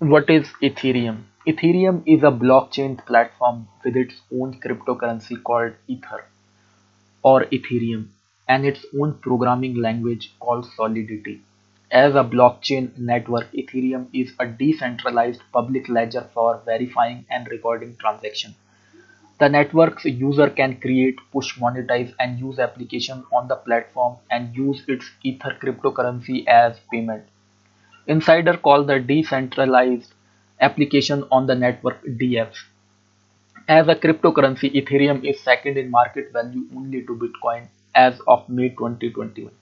What is Ethereum? Ethereum is a blockchain platform with its own cryptocurrency called Ether or Ethereum and its own programming language called Solidity. As a blockchain network, Ethereum is a decentralized public ledger for verifying and recording transactions. The network's user can create, push, monetize, and use applications on the platform and use its Ether cryptocurrency as payment. Insider call the decentralized application on the network DApps. As a cryptocurrency, Ethereum is second in market value only to Bitcoin as of May 2021.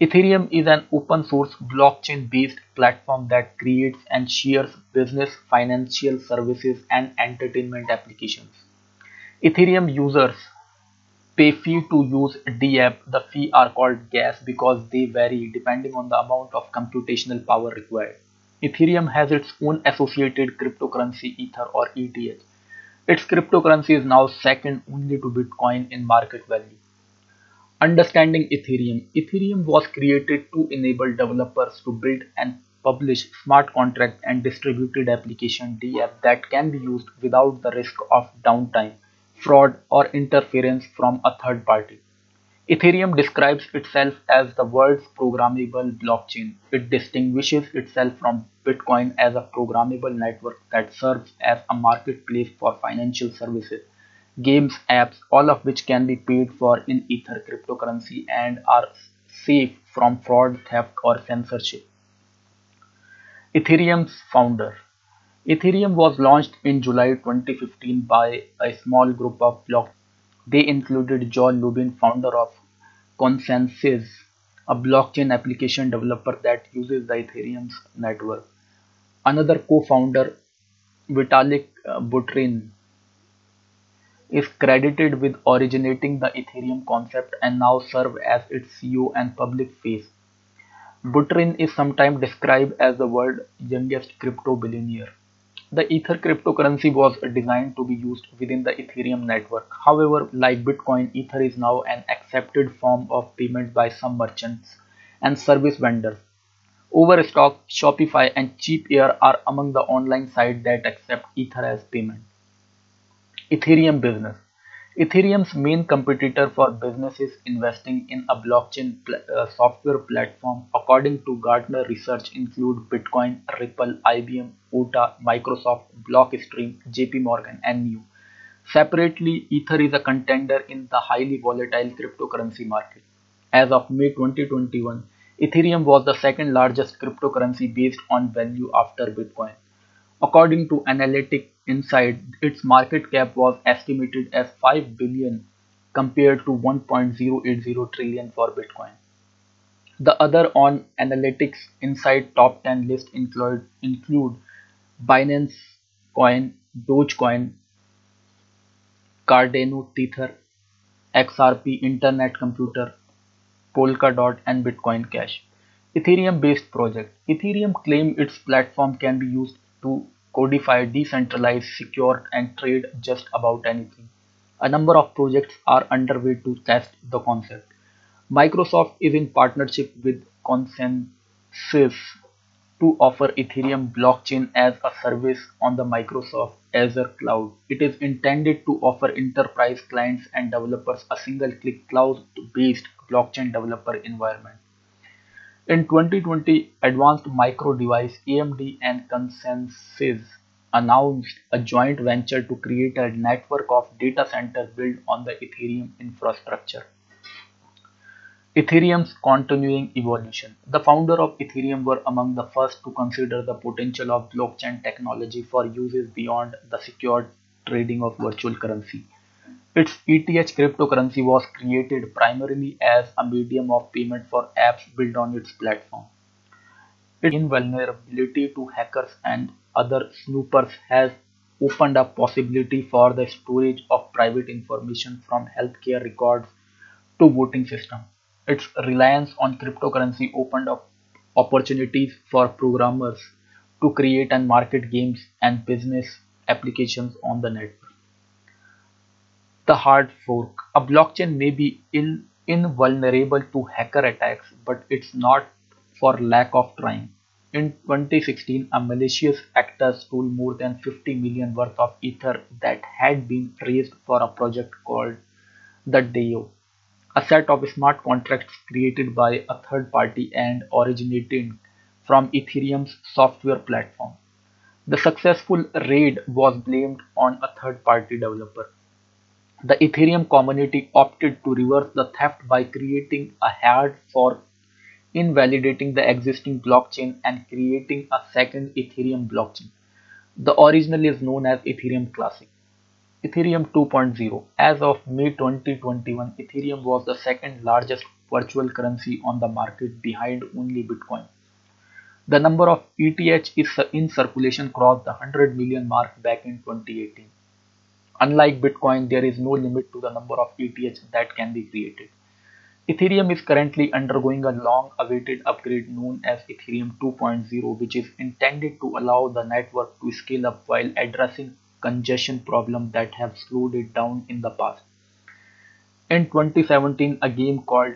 Ethereum is an open source blockchain based platform that creates and shares business, financial services, and entertainment applications. Ethereum users pay fee to use DApp. The fee are called gas because they vary depending on the amount of computational power required. Ethereum has its own associated cryptocurrency Ether or ETH. Its cryptocurrency is now second only to Bitcoin in market value. Understanding Ethereum Ethereum was created to enable developers to build and publish smart contract and distributed application DApp that can be used without the risk of downtime, fraud, or interference from a third party. Ethereum describes itself as the world's programmable blockchain. It distinguishes itself from Bitcoin as a programmable network that serves as a marketplace for financial services, games, apps, all of which can be paid for in Ether cryptocurrency and are safe from fraud, theft, or censorship. Ethereum's founder Ethereum was launched in July 2015 by a small group of block. They included Joe Lubin, founder of ConsenSys, a blockchain application developer that uses the Ethereum's network. Another co-founder, Vitalik uh, Buterin, is credited with originating the Ethereum concept and now serves as its CEO and public face. Buterin is sometimes described as the world's youngest crypto billionaire. The Ether cryptocurrency was designed to be used within the Ethereum network. However, like Bitcoin, Ether is now an accepted form of payment by some merchants and service vendors. Overstock, Shopify, and CheapAir are among the online sites that accept Ether as payment. Ethereum business. Ethereum's main competitor for businesses investing in a blockchain pl- uh, software platform, according to Gartner research, include Bitcoin, Ripple, IBM, IOTA, Microsoft, Blockstream, JP Morgan, and NEO. Separately, Ether is a contender in the highly volatile cryptocurrency market. As of May 2021, Ethereum was the second largest cryptocurrency based on value after Bitcoin. According to Analytic Insight, its market cap was estimated as 5 billion compared to 1.080 trillion for Bitcoin. The other on Analytics Insight top 10 list include include Binance Coin, Dogecoin, Cardano Tether, XRP Internet Computer, Polkadot and Bitcoin Cash. Ethereum based project. Ethereum claims its platform can be used to codify decentralized, secure and trade just about anything. A number of projects are underway to test the concept. Microsoft is in partnership with ConsenSys to offer Ethereum blockchain as a service on the Microsoft Azure cloud. It is intended to offer enterprise clients and developers a single-click cloud-based blockchain developer environment. In twenty-twenty, Advanced Micro Device (AMD) and ConsenSys announced a joint venture to create a network of data centers built on the Ethereum infrastructure. Ethereum's continuing evolution. The founder of Ethereum were among the first to consider the potential of blockchain technology for uses beyond the secured trading of virtual currency. Its ETH cryptocurrency was created primarily as a medium of payment for apps built on its platform. Its invulnerability to hackers and other snoopers has opened up possibility for the storage of private information from healthcare records to voting system. Its reliance on cryptocurrency opened up opportunities for programmers to create and market games and business applications on the net. The hard fork. A blockchain may be in, invulnerable to hacker attacks, but it's not for lack of trying. In 2016, a malicious actor stole more than 50 million worth of Ether that had been raised for a project called the DAO, a set of smart contracts created by a third party and originating from Ethereum's software platform. The successful raid was blamed on a third party developer. The Ethereum community opted to reverse the theft by creating a hard fork invalidating the existing blockchain and creating a second Ethereum blockchain. The original is known as Ethereum Classic. Ethereum 2.0 As of May 2021, Ethereum was the second largest virtual currency on the market behind only Bitcoin. The number of ETH is in circulation crossed the 100 million mark back in 2018. Unlike Bitcoin, there is no limit to the number of ETH that can be created. Ethereum is currently undergoing a long-awaited upgrade known as Ethereum 2.0 which is intended to allow the network to scale up while addressing congestion problems that have slowed it down in the past. In 2017, a game called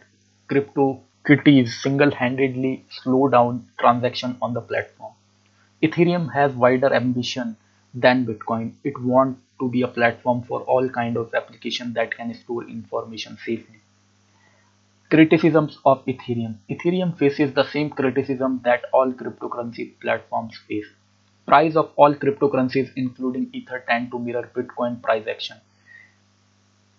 Crypto CryptoKitties single-handedly slowed down transactions on the platform. Ethereum has wider ambition than Bitcoin. It wants to be a platform for all kind of application that can store information safely. Criticisms of Ethereum Ethereum faces the same criticism that all cryptocurrency platforms face. Price of all cryptocurrencies including Ether tend to mirror Bitcoin price action.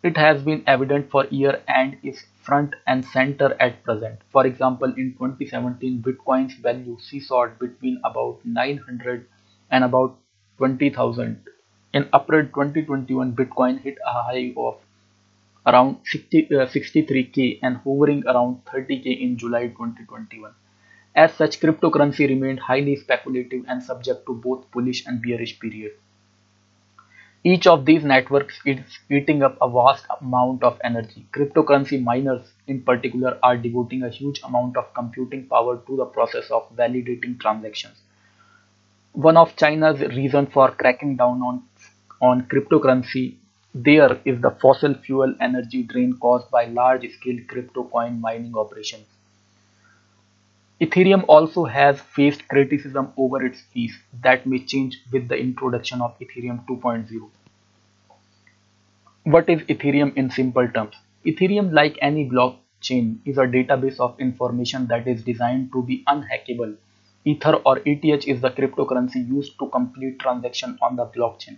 It has been evident for year and is front and center at present. For example, in 2017, Bitcoin's value seesawed between about 900 and about 20,000. In April 2021, Bitcoin hit a high of around 60, uh, 63k and hovering around 30k in July 2021. As such, cryptocurrency remained highly speculative and subject to both bullish and bearish periods. Each of these networks is eating up a vast amount of energy. Cryptocurrency miners, in particular, are devoting a huge amount of computing power to the process of validating transactions. One of China's reasons for cracking down on, on cryptocurrency there is the fossil fuel energy drain caused by large-scale crypto coin mining operations. Ethereum also has faced criticism over its fees that may change with the introduction of Ethereum 2.0. What is Ethereum in simple terms? Ethereum, like any blockchain, is a database of information that is designed to be unhackable. Ether or ETH is the cryptocurrency used to complete transactions on the blockchain.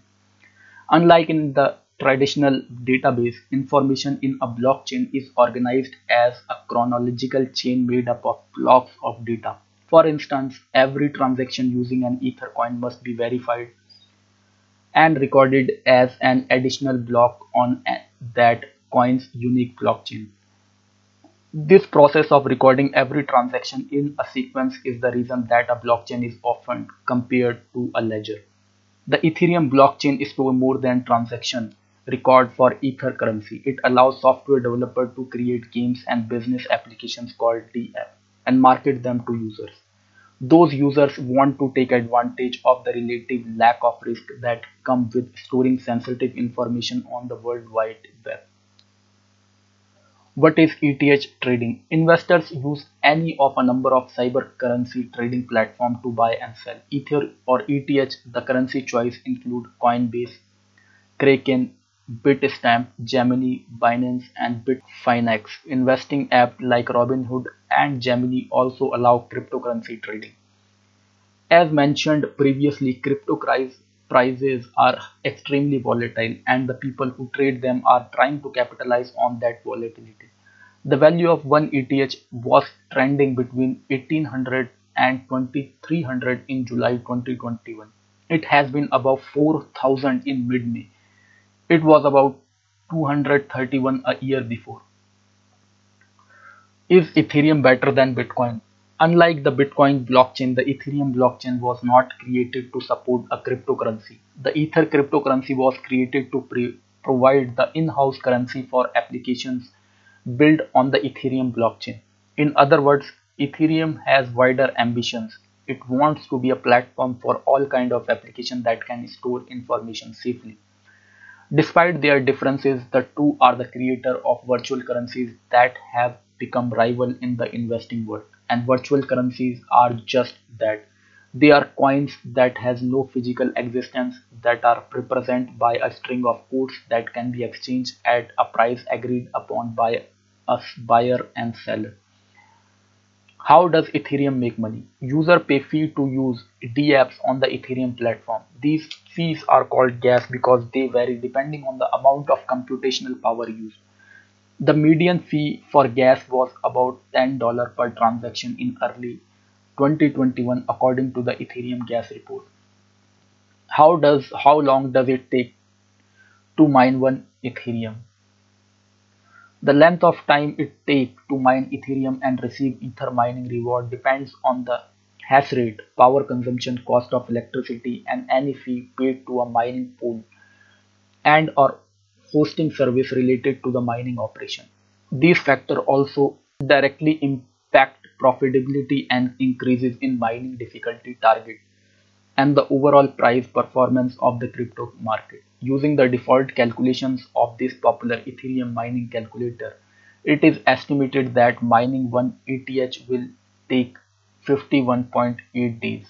Unlike in the traditional database, information in a blockchain is organized as a chronological chain made up of blocks of data. For instance, every transaction using an Ether coin must be verified and recorded as an additional block on that coin's unique blockchain. This process of recording every transaction in a sequence is the reason that a blockchain is often compared to a ledger. The Ethereum blockchain is stores more than transaction record for Ether currency. It allows software developers to create games and business applications called DApp and market them to users. Those users want to take advantage of the relative lack of risk that comes with storing sensitive information on the World Wide Web. What is ETH trading? Investors use any of a number of cyber currency trading platforms to buy and sell. Ether or ETH, the currency choice include Coinbase, Kraken, Bitstamp, Gemini, Binance, and Bitfinex. Investing apps like Robinhood and Gemini also allow cryptocurrency trading. As mentioned previously, crypto prices are extremely volatile and the people who trade them are trying to capitalize on that volatility. The value of one ETH was trending between 1800 and 2300 in July 2021. It has been above 4000 in mid-May it was about 231 a year before. Is Ethereum better than Bitcoin? Unlike the Bitcoin blockchain, the Ethereum blockchain was not created to support a cryptocurrency. The Ether cryptocurrency was created to provide the in-house currency for applications built on the Ethereum blockchain. In other words, Ethereum has wider ambitions. It wants to be a platform for all kind of applications that can store information safely. Despite their differences, the two are the creator of virtual currencies that have become rival in the investing world. And virtual currencies are just that. They are coins that has no physical existence that are represented by a string of codes that can be exchanged at a price agreed upon by a buyer and seller. How does Ethereum make money? Users pay fee to use dApps on the Ethereum platform. These fees are called gas because they vary depending on the amount of computational power used. The median fee for gas was about $10 per transaction in early 2021 according to the Ethereum gas report. How does how long does it take to mine one Ethereum? The length of time it takes to mine Ethereum and receive Ether mining reward depends on the hash rate, power consumption, cost of electricity, and any fee paid to a mining pool and or hosting service related to the mining operation. These factors also directly impact profitability and increases in mining difficulty target and the overall price performance of the crypto market. Using the default calculations of this popular Ethereum mining calculator, it is estimated that mining one ETH will take 51.8 days.